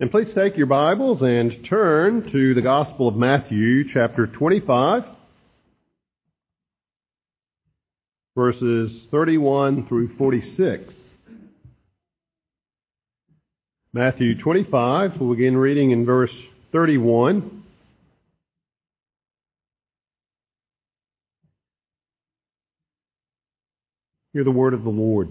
And please take your Bibles and turn to the Gospel of Matthew, chapter 25, verses 31 through 46. Matthew 25, we'll begin reading in verse 31. Hear the word of the Lord.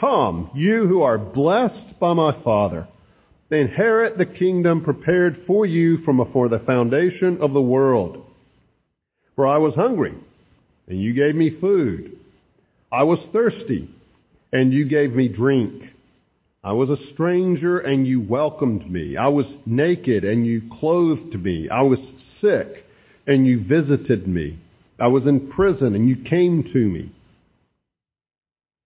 Come, you who are blessed by my Father, inherit the kingdom prepared for you from before the foundation of the world. For I was hungry, and you gave me food. I was thirsty, and you gave me drink. I was a stranger, and you welcomed me. I was naked, and you clothed me. I was sick, and you visited me. I was in prison, and you came to me.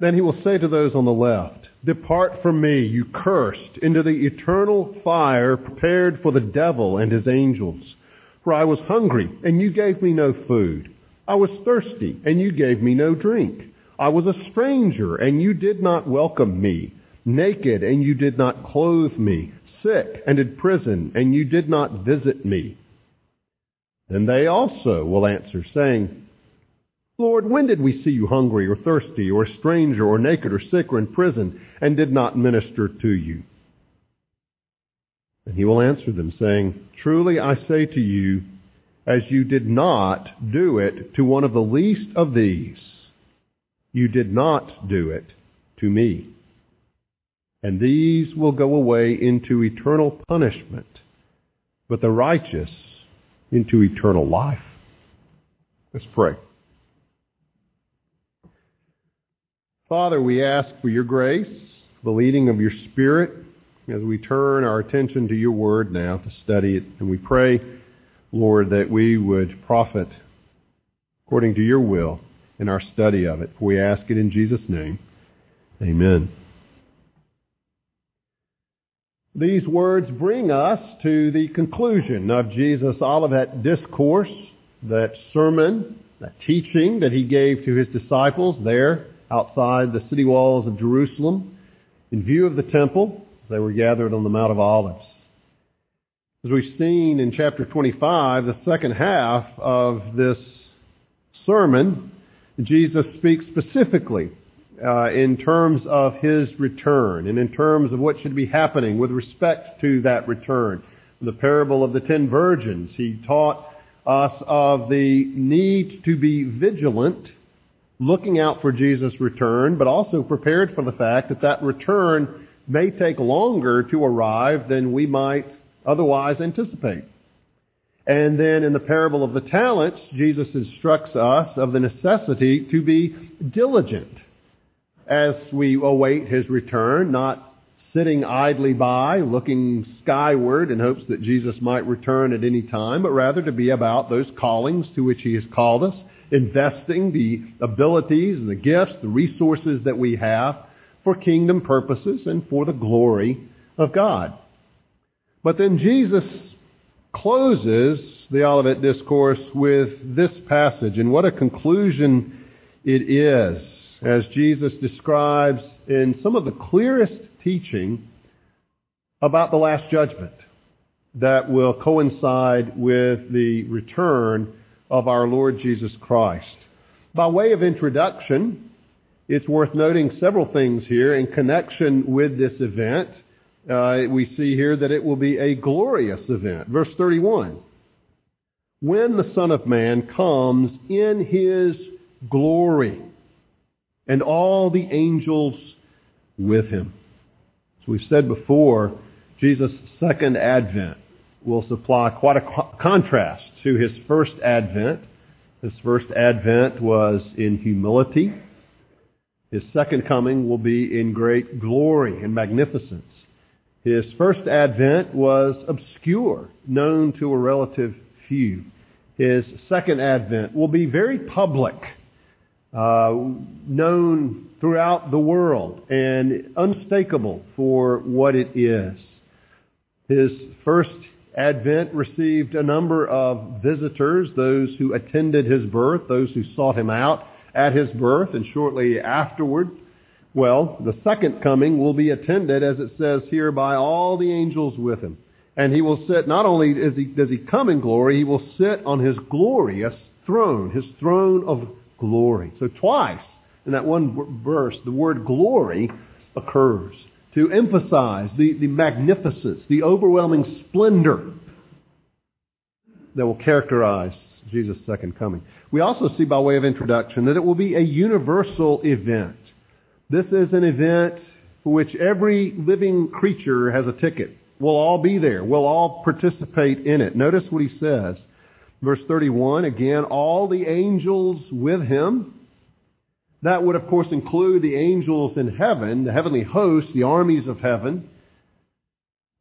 Then he will say to those on the left, Depart from me, you cursed, into the eternal fire prepared for the devil and his angels. For I was hungry, and you gave me no food. I was thirsty, and you gave me no drink. I was a stranger, and you did not welcome me. Naked, and you did not clothe me. Sick, and in prison, and you did not visit me. Then they also will answer, saying, Lord, when did we see you hungry or thirsty or a stranger or naked or sick or in prison and did not minister to you? And he will answer them saying, Truly I say to you, as you did not do it to one of the least of these, you did not do it to me. And these will go away into eternal punishment, but the righteous into eternal life. Let's pray. Father, we ask for your grace, the leading of your Spirit, as we turn our attention to your word now to study it. And we pray, Lord, that we would profit according to your will in our study of it. We ask it in Jesus' name. Amen. These words bring us to the conclusion of Jesus' Olivet Discourse, that sermon, that teaching that he gave to his disciples there outside the city walls of Jerusalem in view of the temple they were gathered on the Mount of Olives. As we've seen in chapter 25, the second half of this sermon, Jesus speaks specifically uh, in terms of his return and in terms of what should be happening with respect to that return. The parable of the ten virgins, he taught us of the need to be vigilant looking out for Jesus' return, but also prepared for the fact that that return may take longer to arrive than we might otherwise anticipate. And then in the parable of the talents, Jesus instructs us of the necessity to be diligent as we await His return, not sitting idly by, looking skyward in hopes that Jesus might return at any time, but rather to be about those callings to which He has called us investing the abilities and the gifts, the resources that we have for kingdom purposes and for the glory of God. But then Jesus closes the Olivet Discourse with this passage, and what a conclusion it is, as Jesus describes in some of the clearest teaching about the Last Judgment that will coincide with the return of our Lord Jesus Christ. By way of introduction, it's worth noting several things here in connection with this event. Uh, we see here that it will be a glorious event. Verse 31. When the Son of Man comes in His glory and all the angels with Him. As we've said before, Jesus' second advent will supply quite a co- contrast to His first advent. His first advent was in humility. His second coming will be in great glory and magnificence. His first advent was obscure, known to a relative few. His second advent will be very public, uh, known throughout the world, and unmistakable for what it is. His first advent received a number of visitors, those who attended his birth, those who sought him out at his birth, and shortly afterward well, the second coming will be attended, as it says here, by all the angels with him. And he will sit, not only does he, does he come in glory, he will sit on his glorious throne, his throne of glory. So twice in that one verse, the word glory occurs to emphasize the, the magnificence, the overwhelming splendor that will characterize Jesus' second coming. We also see by way of introduction that it will be a universal event. This is an event for which every living creature has a ticket. We'll all be there. We'll all participate in it. Notice what he says. Verse 31, again, all the angels with him. That would of course include the angels in heaven, the heavenly host, the armies of heaven.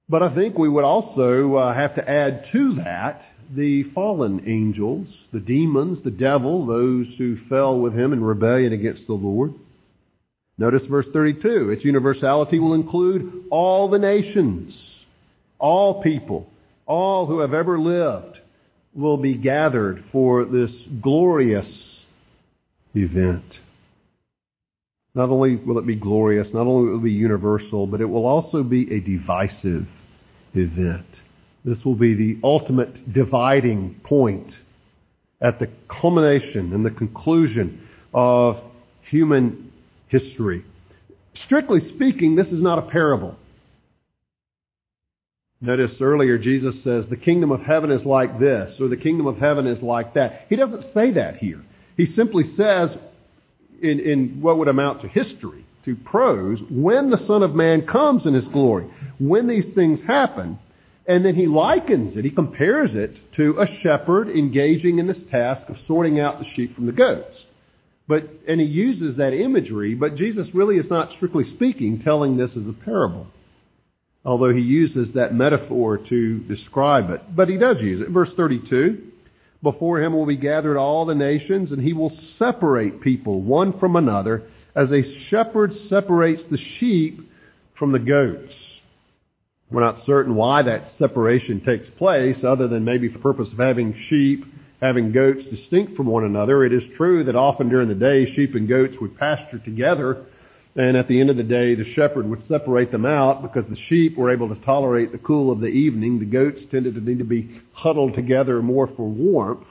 But I think we would also uh, have to add to that the fallen angels, the demons, the devil, those who fell with him in rebellion against the Lord. Notice verse 32. Its universality will include all the nations, all people, all who have ever lived will be gathered for this glorious event. Not only will it be glorious, not only will it be universal, but it will also be a divisive event. This will be the ultimate dividing point at the culmination and the conclusion of human history. Strictly speaking, this is not a parable. Notice earlier Jesus says the kingdom of heaven is like this or the kingdom of heaven is like that. He doesn't say that here. He simply says in, in what would amount to history, to prose, when the Son of Man comes in His glory, when these things happen, and then he likens it, he compares it to a shepherd engaging in this task of sorting out the sheep from the goats. But, and he uses that imagery, but Jesus really is not strictly speaking telling this as a parable. Although he uses that metaphor to describe it. But he does use it. Verse 32, before him will be gathered all the nations and he will separate people one from another as a shepherd separates the sheep from the goats. We're not certain why that separation takes place other than maybe for the purpose of having sheep having goats distinct from one another. It is true that often during the day sheep and goats would pasture together and at the end of the day the shepherd would separate them out because the sheep were able to tolerate the cool of the evening. The goats tended to need to be huddled together more for warmth.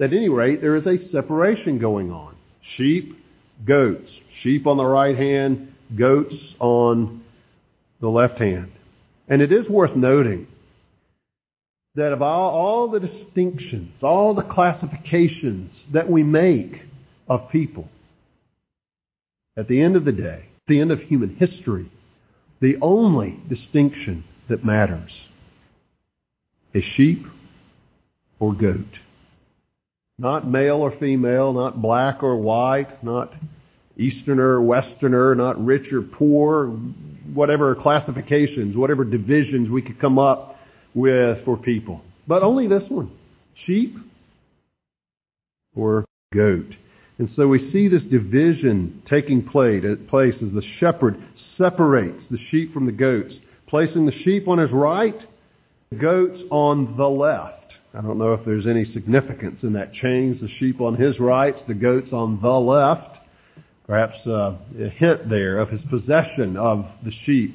At any rate, there is a separation going on. Sheep, goats. Sheep on the right hand, goats on the left hand. And it is worth noting that of all, all the distinctions, all the classifications that we make of people, at the end of the day, at the end of human history, the only distinction that matters is sheep or goat. Not male or female, not black or white, not Easterner or Westerner, not rich or poor, whatever classifications, whatever divisions we could come up with for people. But only this one. Sheep or goat. And so we see this division taking place as the shepherd separates the sheep from the goats, placing the sheep on his right, the goats on the left. I don't know if there's any significance in that change. The sheep on his right, the goats on the left. Perhaps uh, a hint there of his possession of the sheep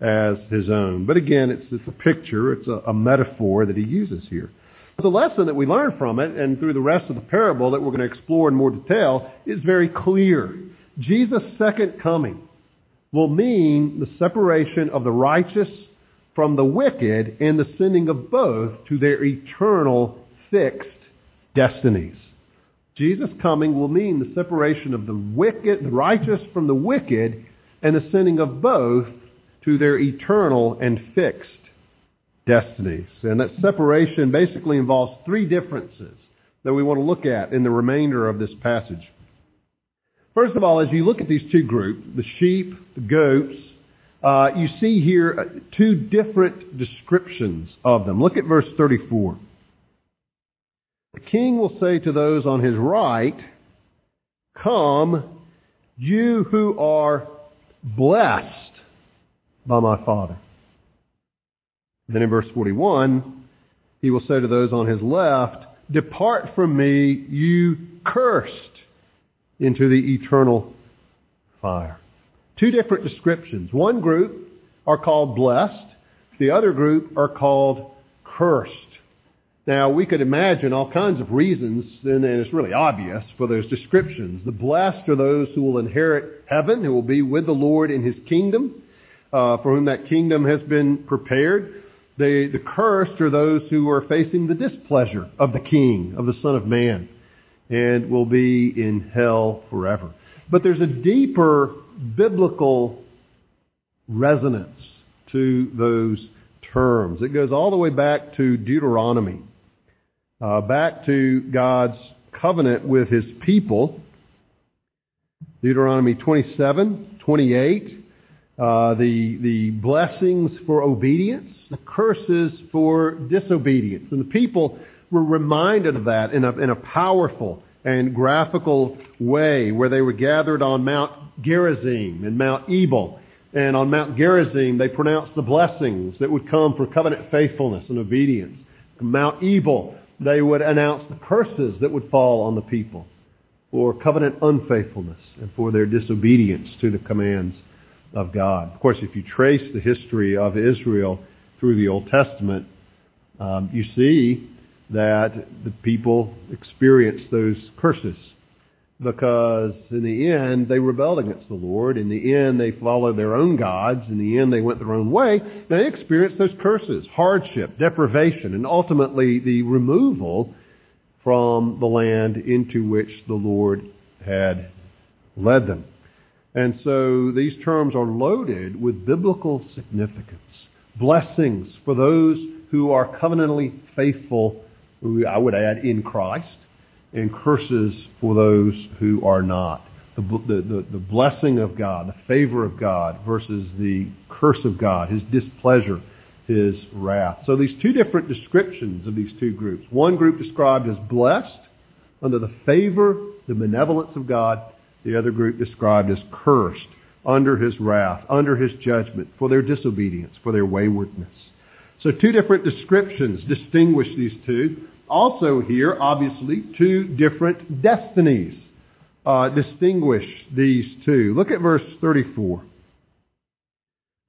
as his own. But again, it's, it's a picture, it's a, a metaphor that he uses here. The lesson that we learn from it and through the rest of the parable that we're going to explore in more detail is very clear. Jesus' second coming will mean the separation of the righteous from the wicked and the sending of both to their eternal fixed destinies. Jesus' coming will mean the separation of the wicked, the righteous from the wicked, and the sending of both to their eternal and fixed destinies. And that separation basically involves three differences that we want to look at in the remainder of this passage. First of all, as you look at these two groups, the sheep, the goats, uh, you see here uh, two different descriptions of them. Look at verse 34. The king will say to those on his right, Come, you who are blessed by my Father. Then in verse 41, he will say to those on his left, Depart from me, you cursed, into the eternal fire. Two different descriptions. One group are called blessed. The other group are called cursed. Now, we could imagine all kinds of reasons, and it's really obvious for those descriptions. The blessed are those who will inherit heaven, who will be with the Lord in His kingdom, uh, for whom that kingdom has been prepared. The, the cursed are those who are facing the displeasure of the King, of the Son of Man, and will be in hell forever. But there's a deeper biblical resonance to those terms. It goes all the way back to Deuteronomy, uh, back to God's covenant with His people. Deuteronomy 27, 28, uh, the, the blessings for obedience, the curses for disobedience. And the people were reminded of that in a, in a powerful and graphical way where they were gathered on Mount Gerizim and Mount Ebal. And on Mount Gerizim, they pronounced the blessings that would come for covenant faithfulness and obedience. Mount Ebal, they would announce the curses that would fall on the people for covenant unfaithfulness and for their disobedience to the commands of God. Of course, if you trace the history of Israel through the Old Testament, um, you see that the people experienced those curses because in the end they rebelled against the Lord. In the end they followed their own gods. In the end they went their own way. They experienced those curses, hardship, deprivation, and ultimately the removal from the land into which the Lord had led them. And so these terms are loaded with biblical significance. Blessings for those who are covenantally faithful I would add, in Christ, and curses for those who are not. The, the, the, blessing of God, the favor of God versus the curse of God, His displeasure, His wrath. So these two different descriptions of these two groups. One group described as blessed under the favor, the benevolence of God. The other group described as cursed under His wrath, under His judgment for their disobedience, for their waywardness. So two different descriptions distinguish these two. Also here, obviously, two different destinies uh, distinguish these two. Look at verse 34.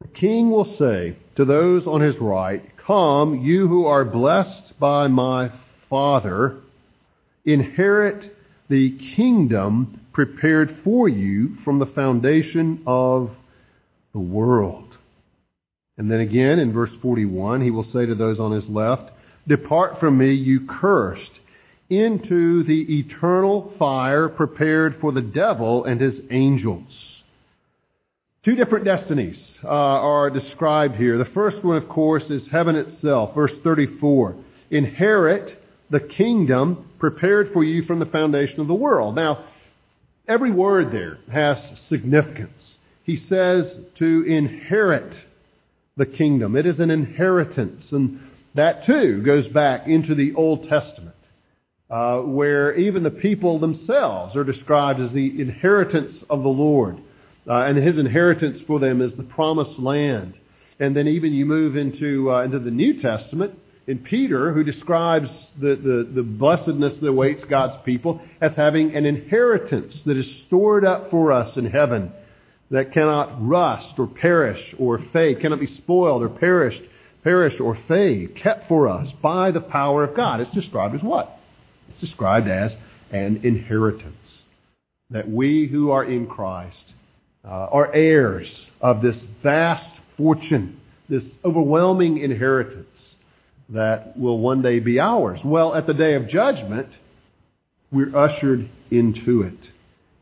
The king will say to those on his right, Come, you who are blessed by my Father, inherit the kingdom prepared for you from the foundation of the world. And then again in verse 41, he will say to those on his left, Depart from me, you cursed, into the eternal fire prepared for the devil and his angels. Two different destinies uh, are described here. The first one, of course, is heaven itself. Verse 34. Inherit the kingdom prepared for you from the foundation of the world. Now, every word there has significance. He says to inherit the kingdom. It is an inheritance. And that too goes back into the Old Testament, uh, where even the people themselves are described as the inheritance of the Lord. Uh, and his inheritance for them is the promised land. And then even you move into, uh, into the New Testament, in Peter, who describes the, the, the blessedness that awaits God's people as having an inheritance that is stored up for us in heaven that cannot rust or perish or fade, cannot be spoiled or perished, perish or fade, kept for us by the power of God. It's described as what? It's described as an inheritance. That we who are in Christ uh, are heirs of this vast fortune, this overwhelming inheritance that will one day be ours. Well, at the day of judgment, we're ushered into it.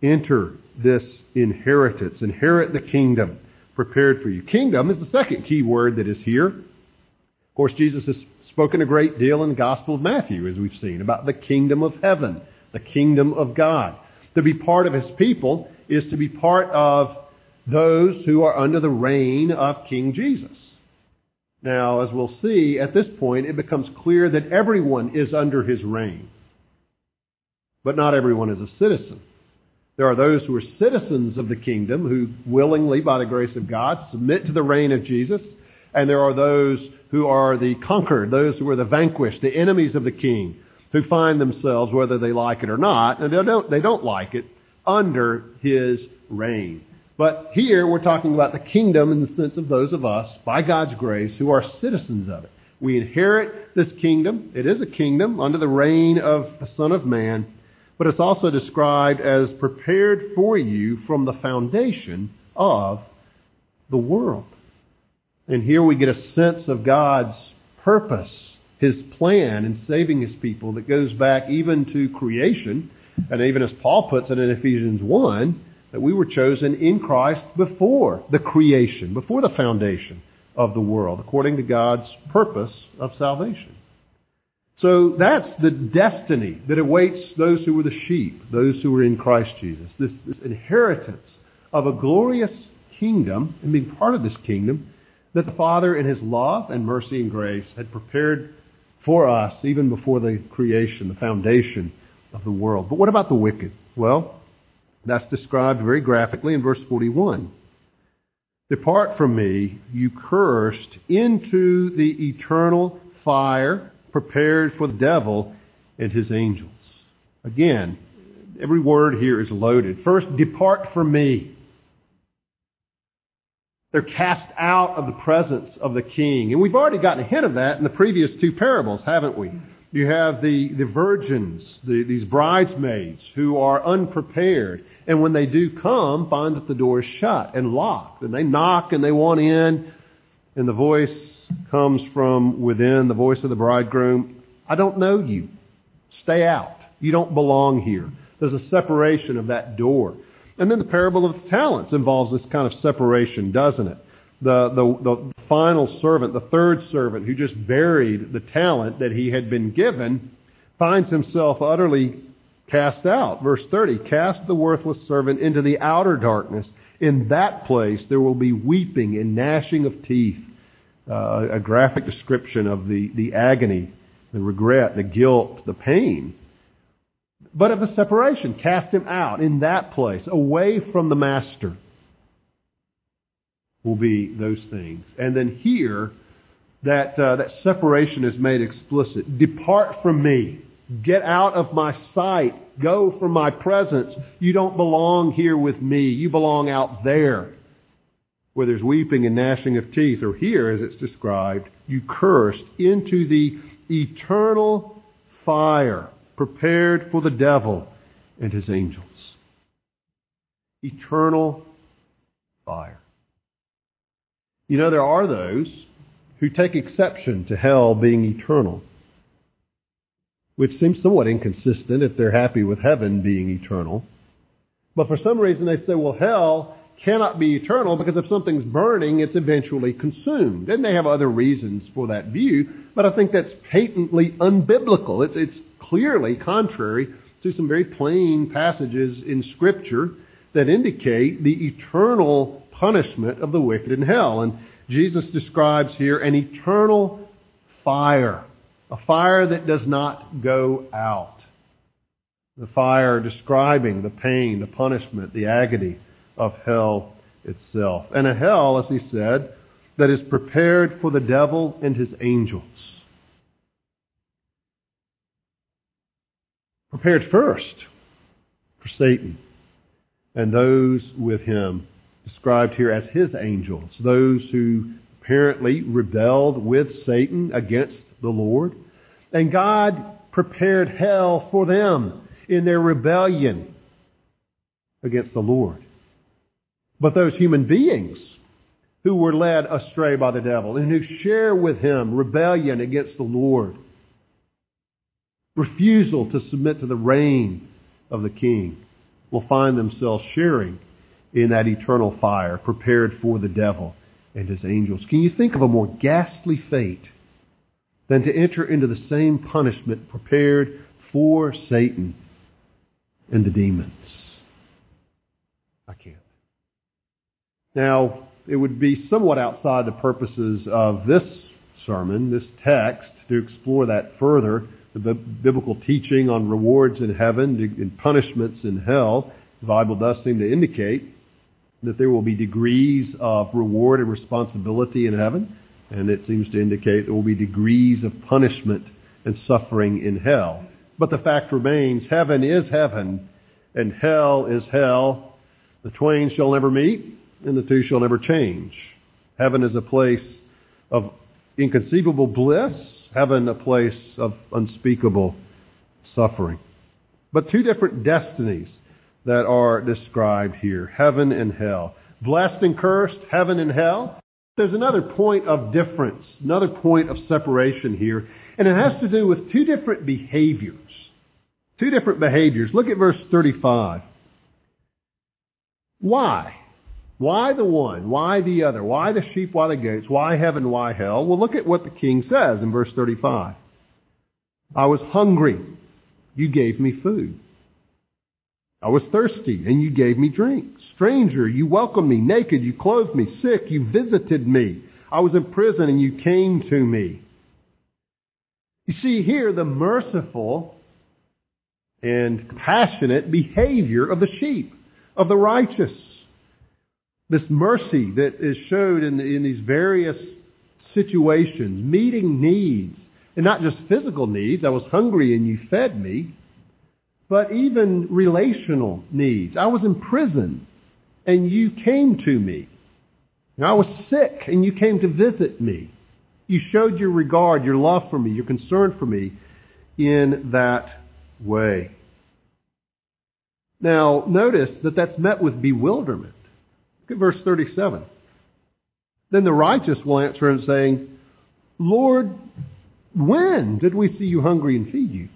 Enter this inheritance. Inherit the kingdom prepared for you. Kingdom is the second key word that is here. Of course, Jesus has spoken a great deal in the Gospel of Matthew, as we've seen, about the kingdom of heaven, the kingdom of God. To be part of His people is to be part of those who are under the reign of King Jesus. Now, as we'll see, at this point, it becomes clear that everyone is under his reign. But not everyone is a citizen. There are those who are citizens of the kingdom who willingly, by the grace of God, submit to the reign of Jesus. And there are those who are the conquered, those who are the vanquished, the enemies of the king, who find themselves, whether they like it or not, and they don't, they don't like it, under his reign. But here we're talking about the kingdom in the sense of those of us, by God's grace, who are citizens of it. We inherit this kingdom. It is a kingdom under the reign of the Son of Man, but it's also described as prepared for you from the foundation of the world. And here we get a sense of God's purpose, His plan in saving His people that goes back even to creation, and even as Paul puts it in Ephesians 1, that we were chosen in Christ before the creation, before the foundation of the world, according to God's purpose of salvation. So that's the destiny that awaits those who were the sheep, those who were in Christ Jesus. This, this inheritance of a glorious kingdom and being part of this kingdom that the Father in His love and mercy and grace had prepared for us even before the creation, the foundation of the world. But what about the wicked? Well, that's described very graphically in verse 41. Depart from me, you cursed, into the eternal fire prepared for the devil and his angels. Again, every word here is loaded. First, depart from me. They're cast out of the presence of the king. And we've already gotten a hint of that in the previous two parables, haven't we? You have the, the virgins, the, these bridesmaids who are unprepared. And when they do come, find that the door is shut and locked. And they knock and they want in. And the voice comes from within, the voice of the bridegroom. I don't know you. Stay out. You don't belong here. There's a separation of that door. And then the parable of the talents involves this kind of separation, doesn't it? The, the, the final servant, the third servant who just buried the talent that he had been given, finds himself utterly cast out. Verse 30, cast the worthless servant into the outer darkness. In that place there will be weeping and gnashing of teeth. Uh, a graphic description of the, the agony, the regret, the guilt, the pain. But of the separation, cast him out in that place, away from the master will be those things. And then here, that, uh, that separation is made explicit. Depart from me. Get out of my sight. Go from my presence. You don't belong here with me. You belong out there where there's weeping and gnashing of teeth. Or here, as it's described, you cursed into the eternal fire prepared for the devil and his angels. Eternal fire. You know, there are those who take exception to hell being eternal which seems somewhat inconsistent if they're happy with heaven being eternal. But for some reason they say, well, hell cannot be eternal because if something's burning, it's eventually consumed. And they have other reasons for that view, but I think that's patently unbiblical. It's, it's clearly contrary to some very plain passages in Scripture that indicate the eternal punishment of the wicked in hell. And Jesus describes here an eternal fire, a fire that does not go out. The fire describing the pain, the punishment, the agony of hell itself. And a hell, as he said, that is prepared for the devil and his angels. Prepared first for Satan and those with him described here as his angels, those who apparently rebelled with Satan against the Lord. And God prepared hell for them in their rebellion against the Lord. But those human beings who were led astray by the devil and who share with him rebellion against the Lord, refusal to submit to the reign of the king, will find themselves sharing in that eternal fire prepared for the devil and his angels. Can you think of a more ghastly fate than to enter into the same punishment prepared for Satan and the demons? I can't. Now, it would be somewhat outside the purposes of this sermon, this text, to explore that further, the biblical teaching on rewards in heaven and punishments in hell. The Bible does seem to indicate that there will be degrees of reward and responsibility in heaven, and it seems to indicate there will be degrees of punishment and suffering in hell. But the fact remains, heaven is heaven, and hell is hell. The twain shall never meet, and the two shall never change. Heaven is a place of inconceivable bliss, heaven a place of unspeakable suffering. But two different destinies that are described here, heaven and hell. Blessed and cursed, heaven and hell. There's another point of difference, another point of separation here, and it has to do with two different behaviors. Two different behaviors. Look at verse 35. Why? Why the one? Why the other? Why the sheep? Why the goats? Why heaven? Why hell? Well, look at what the king says in verse 35. I was hungry. You gave me food. I was thirsty and you gave me drink. Stranger, you welcomed me. Naked, you clothed me. Sick, you visited me. I was in prison and you came to me. You see here the merciful and compassionate behavior of the sheep, of the righteous. This mercy that is showed in, in these various situations, meeting needs, and not just physical needs. I was hungry and you fed me, but even relational needs. I was in prison and you came to me. I was sick and you came to visit me. You showed your regard, your love for me, your concern for me in that way. Now, notice that that's met with bewilderment. Look at verse 37. Then the righteous will answer him saying, Lord, when did we see you hungry and feed you?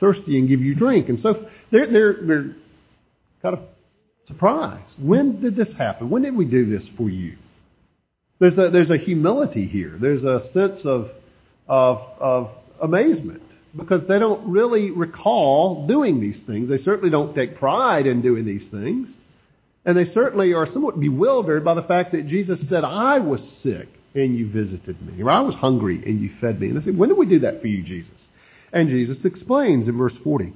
Thirsty and give you drink? And so they're, they're, they're kind of surprised. When did this happen? When did we do this for you? There's a, there's a humility here. There's a sense of, of, of amazement because they don't really recall doing these things. They certainly don't take pride in doing these things. And they certainly are somewhat bewildered by the fact that Jesus said, I was sick and you visited me. Or I was hungry and you fed me. And they say, when did we do that for you, Jesus? And Jesus explains in verse 40.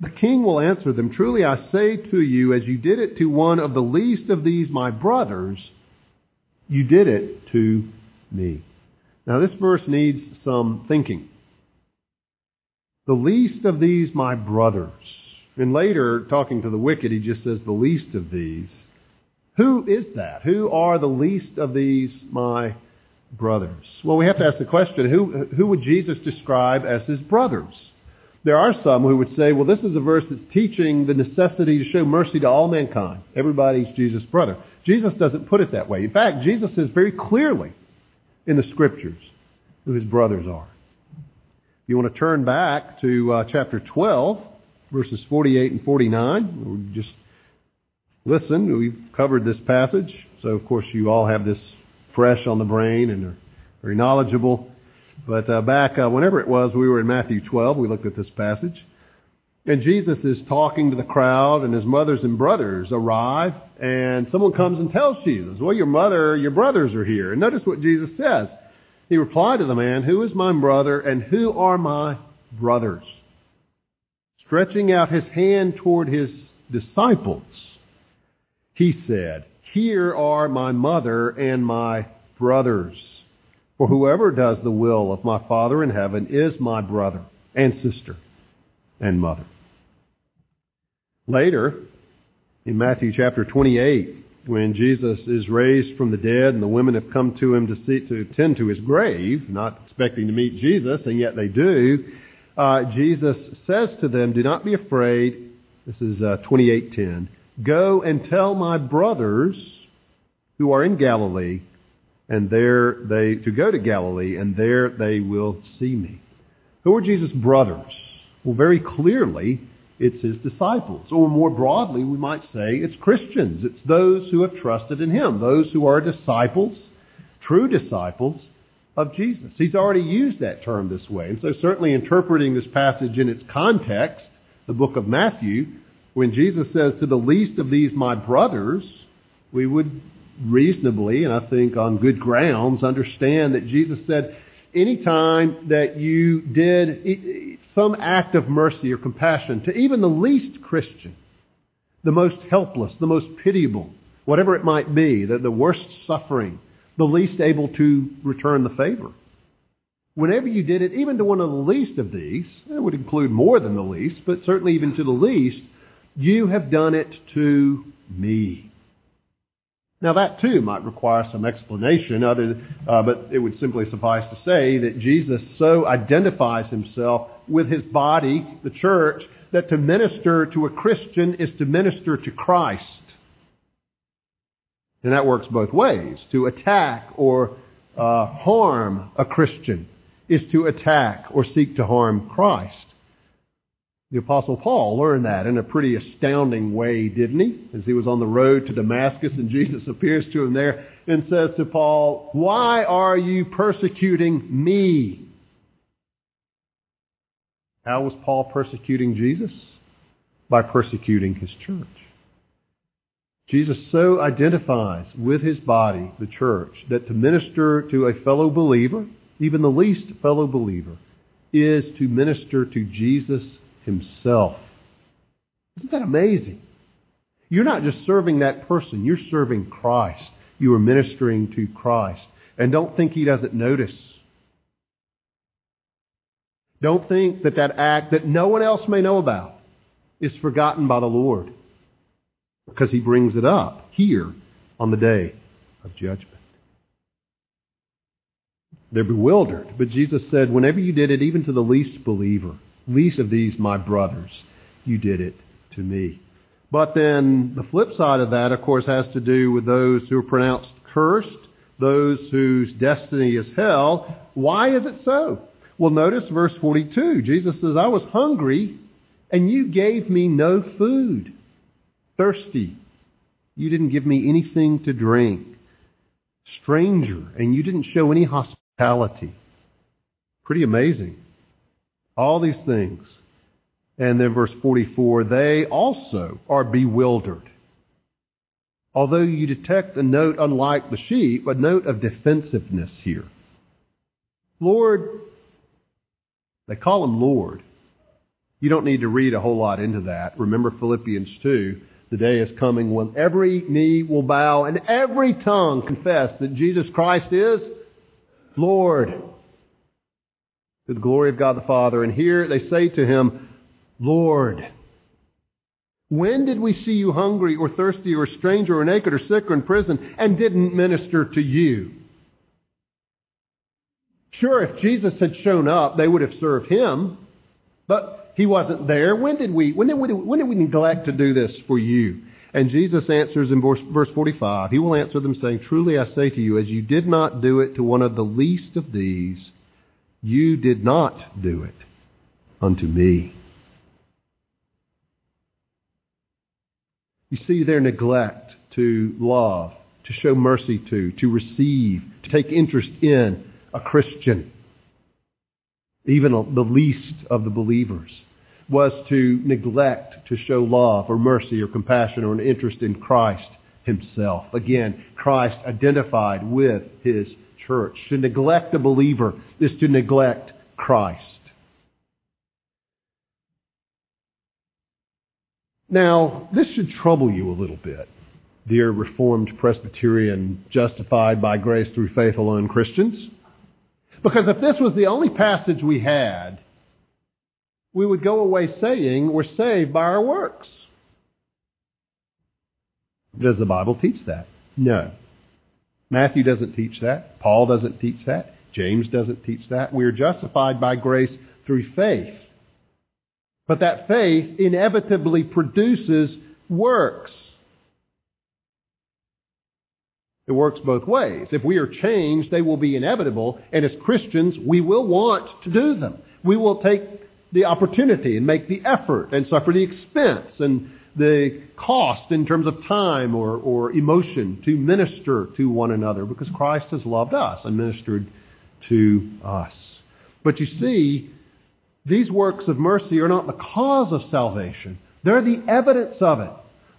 The king will answer them, Truly I say to you, as you did it to one of the least of these my brothers, you did it to me. Now this verse needs some thinking. The least of these my brothers. And later, talking to the wicked, he just says, the least of these. Who is that? Who are the least of these my brothers? Well, we have to ask the question, who, who would Jesus describe as his brothers? There are some who would say, well, this is a verse that's teaching the necessity to show mercy to all mankind. Everybody's Jesus' brother. Jesus doesn't put it that way. In fact, Jesus says very clearly in the scriptures who his brothers are. If you want to turn back to uh, chapter 12, verses 48 and 49. We just listen. We've covered this passage, so of course you all have this fresh on the brain and are very knowledgeable. But uh, back uh, whenever it was, we were in Matthew 12. We looked at this passage. And Jesus is talking to the crowd and his mothers and brothers arrive and someone comes and tells Jesus, well, your mother, your brothers are here. And notice what Jesus says. He replied to the man, who is my brother and who are my brothers? stretching out his hand toward his disciples, he said, Here are my mother and my brothers. For whoever does the will of my Father in heaven is my brother and sister and mother. Later, in Matthew chapter 28, when Jesus is raised from the dead and the women have come to him to see, to tend to his grave, not expecting to meet Jesus, and yet they do, uh, Jesus says to them, do not be afraid. This is uh, 28.10. Go and tell my brothers who are in Galilee, and there they, to go to Galilee, and there they will see me. Who are Jesus' brothers? Well, very clearly, it's his disciples. Or more broadly, we might say it's Christians. It's those who have trusted in him, those who are disciples, true disciples of Jesus. He's already used that term this way. And so certainly interpreting this passage in its context, the book of Matthew, when Jesus says to the least of these my brothers, we would reasonably, and I think on good grounds, understand that Jesus said, anytime that you did some act of mercy or compassion to even the least Christian, the most helpless, the most pitiable, whatever it might be, the, the worst suffering, the least able to return the favor. Whenever you did it, even to one of the least of these, it would include more than the least, but certainly even to the least, you have done it to me. Now that too might require some explanation, other, uh, but it would simply suffice to say that Jesus so identifies himself with his body, the church, that to minister to a Christian is to minister to Christ. And that works both ways. To attack or uh, harm a Christian is to attack or seek to harm Christ. The apostle Paul learned that in a pretty astounding way, didn't he? As he was on the road to Damascus and Jesus appears to him there and says to Paul, why are you persecuting me? How was Paul persecuting Jesus? By persecuting his church. Jesus so identifies with his body, the church, that to minister to a fellow believer, even the least fellow believer, is to minister to Jesus himself. Isn't that amazing? You're not just serving that person, you're serving Christ. You are ministering to Christ. And don't think he doesn't notice. Don't think that that act that no one else may know about is forgotten by the Lord. Because he brings it up here on the day of judgment. They're bewildered. But Jesus said, whenever you did it, even to the least believer, least of these my brothers, you did it to me. But then the flip side of that, of course, has to do with those who are pronounced cursed, those whose destiny is hell. Why is it so? Well, notice verse 42. Jesus says, I was hungry and you gave me no food. Thirsty. You didn't give me anything to drink. Stranger. And you didn't show any hospitality. Pretty amazing. All these things. And then verse 44, they also are bewildered. Although you detect a note unlike the sheep, a note of defensiveness here. Lord, they call him Lord. You don't need to read a whole lot into that. Remember Philippians 2. The day is coming when every knee will bow and every tongue confess that Jesus Christ is Lord to the glory of God the Father. And here they say to him, Lord, when did we see you hungry or thirsty or a stranger or naked or sick or in prison and didn't minister to you? Sure, if Jesus had shown up, they would have served him, but he wasn't there. When did we, when did we, when did we neglect to do this for you? And Jesus answers in verse 45, He will answer them saying, Truly I say to you, as you did not do it to one of the least of these, you did not do it unto me. You see their neglect to love, to show mercy to, to receive, to take interest in a Christian, even the least of the believers, was to neglect to show love or mercy or compassion or an interest in Christ himself. Again, Christ identified with his church. To neglect a believer is to neglect Christ. Now, this should trouble you a little bit, dear Reformed Presbyterian, justified by grace through faith alone Christians. Because if this was the only passage we had, we would go away saying we're saved by our works. Does the Bible teach that? No. Matthew doesn't teach that. Paul doesn't teach that. James doesn't teach that. We are justified by grace through faith. But that faith inevitably produces works. It works both ways. If we are changed, they will be inevitable, and as Christians, we will want to do them. We will take the opportunity and make the effort and suffer the expense and the cost in terms of time or, or emotion to minister to one another because Christ has loved us and ministered to us. But you see, these works of mercy are not the cause of salvation. They're the evidence of it.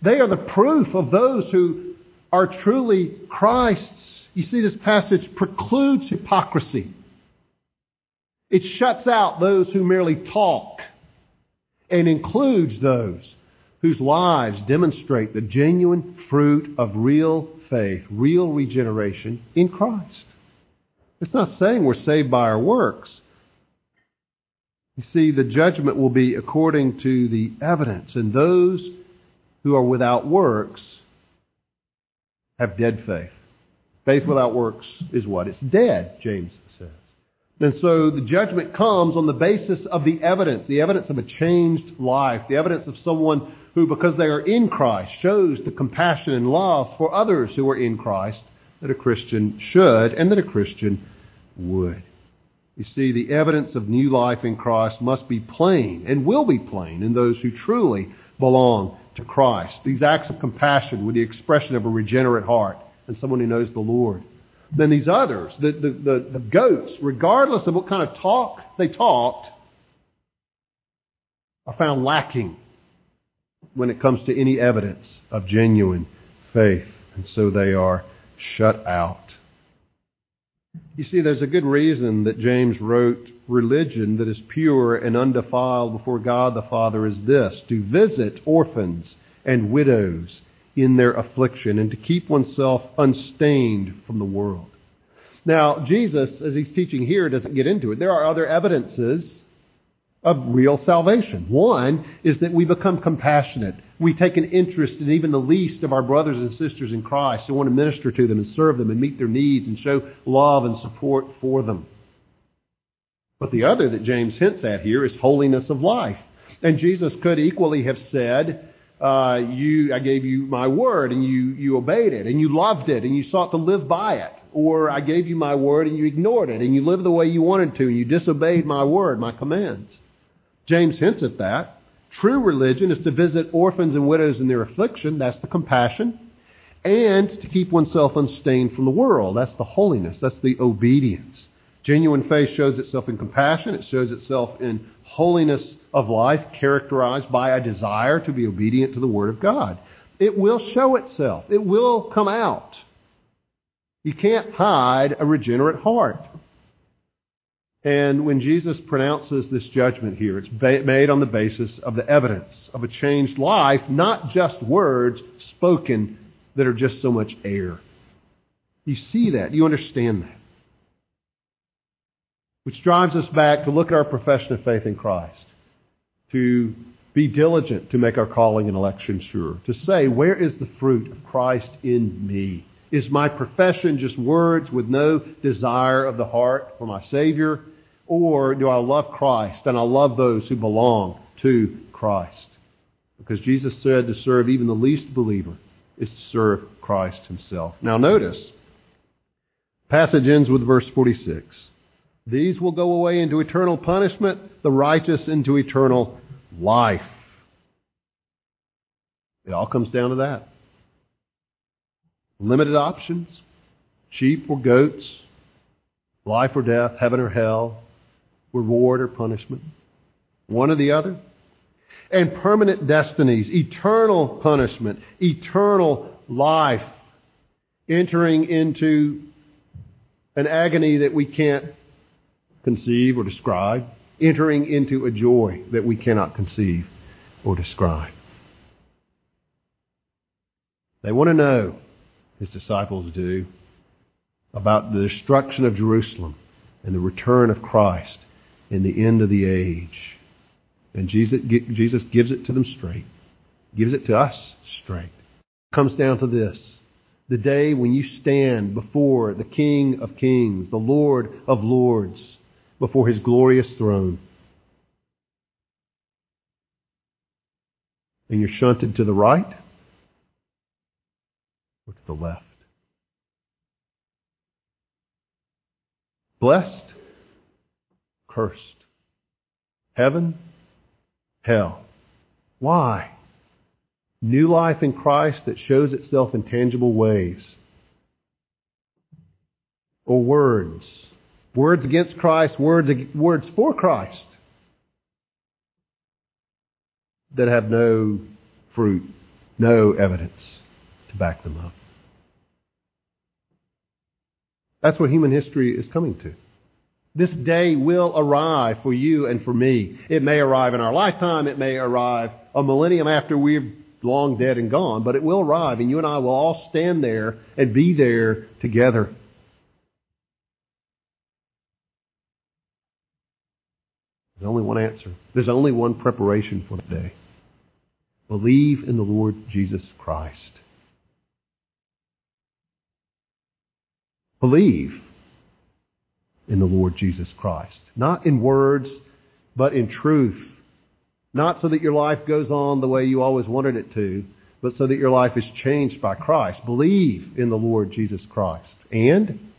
They are the proof of those who are truly Christ's. You see, this passage precludes hypocrisy. It shuts out those who merely talk and includes those whose lives demonstrate the genuine fruit of real faith, real regeneration in Christ. It's not saying we're saved by our works. You see, the judgment will be according to the evidence, and those who are without works have dead faith. Faith without works is what? It's dead, James. And so the judgment comes on the basis of the evidence, the evidence of a changed life, the evidence of someone who, because they are in Christ, shows the compassion and love for others who are in Christ that a Christian should and that a Christian would. You see, the evidence of new life in Christ must be plain and will be plain in those who truly belong to Christ. These acts of compassion with the expression of a regenerate heart and someone who knows the Lord. Then these others, the, the, the, the goats, regardless of what kind of talk they talked, are found lacking when it comes to any evidence of genuine faith. And so they are shut out. You see, there's a good reason that James wrote, Religion that is pure and undefiled before God the Father is this to visit orphans and widows in their affliction and to keep oneself unstained from the world. Now, Jesus, as he's teaching here, doesn't get into it. There are other evidences of real salvation. One is that we become compassionate. We take an interest in even the least of our brothers and sisters in Christ and want to minister to them and serve them and meet their needs and show love and support for them. But the other that James hints at here is holiness of life. And Jesus could equally have said, uh, you, I gave you my word and you, you obeyed it and you loved it and you sought to live by it. Or I gave you my word and you ignored it and you lived the way you wanted to and you disobeyed my word, my commands. James hints at that. True religion is to visit orphans and widows in their affliction. That's the compassion. And to keep oneself unstained from the world. That's the holiness. That's the obedience. Genuine faith shows itself in compassion. It shows itself in holiness of life characterized by a desire to be obedient to the Word of God. It will show itself. It will come out. You can't hide a regenerate heart. And when Jesus pronounces this judgment here, it's made on the basis of the evidence of a changed life, not just words spoken that are just so much air. You see that. You understand that. Which drives us back to look at our profession of faith in Christ, to be diligent to make our calling and election sure, to say, where is the fruit of Christ in me? Is my profession just words with no desire of the heart for my Savior? Or do I love Christ and I love those who belong to Christ? Because Jesus said to serve even the least believer is to serve Christ himself. Now notice, passage ends with verse 46. These will go away into eternal punishment, the righteous into eternal life. It all comes down to that. Limited options, sheep or goats, life or death, heaven or hell, reward or punishment. One or the other. And permanent destinies, eternal punishment, eternal life, entering into an agony that we can't conceive or describe, entering into a joy that we cannot conceive or describe. They want to know his disciples do, about the destruction of Jerusalem and the return of Christ in the end of the age. And Jesus, Jesus gives it to them straight, gives it to us straight. comes down to this. The day when you stand before the King of Kings, the Lord of Lords, before His glorious throne. And you're shunted to the right or to the left. Blessed, cursed. Heaven, hell. Why? New life in Christ that shows itself in tangible ways. Or words. Words against Christ, words, words for Christ. That have no fruit, no evidence to back them up. That's what human history is coming to. This day will arrive for you and for me. It may arrive in our lifetime. It may arrive a millennium after we're long dead and gone, but it will arrive and you and I will all stand there and be there together. There's only one answer. There's only one preparation for the day. Believe in the Lord Jesus Christ. Believe in the Lord Jesus Christ. Not in words, but in truth. Not so that your life goes on the way you always wanted it to, but so that your life is changed by Christ. Believe in the Lord Jesus Christ. And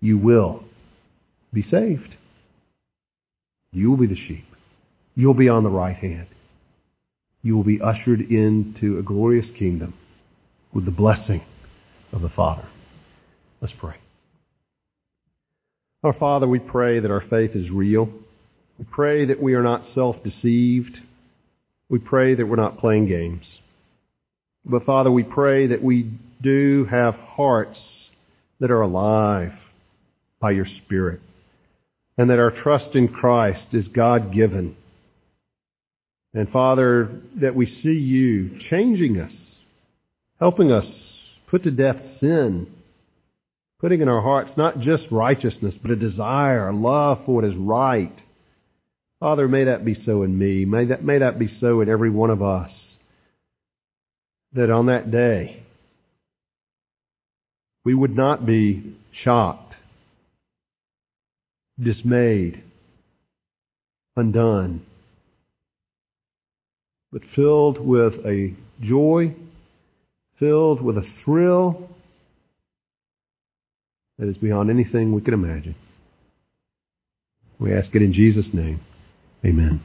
you will be saved. You will be the sheep. You'll be on the right hand. You will be ushered into a glorious kingdom with the blessing of the Father. Let's pray. Our Father, we pray that our faith is real. We pray that we are not self-deceived. We pray that we're not playing games. But Father, we pray that we do have hearts that are alive by your Spirit and that our trust in Christ is God-given. And Father, that we see you changing us, helping us put to death sin, putting in our hearts not just righteousness, but a desire, a love for what is right. Father, may that be so in me. May that, may that be so in every one of us. That on that day, we would not be shocked, dismayed, undone, but filled with a joy, filled with a thrill that is beyond anything we could imagine. We ask it in Jesus' name. Amen.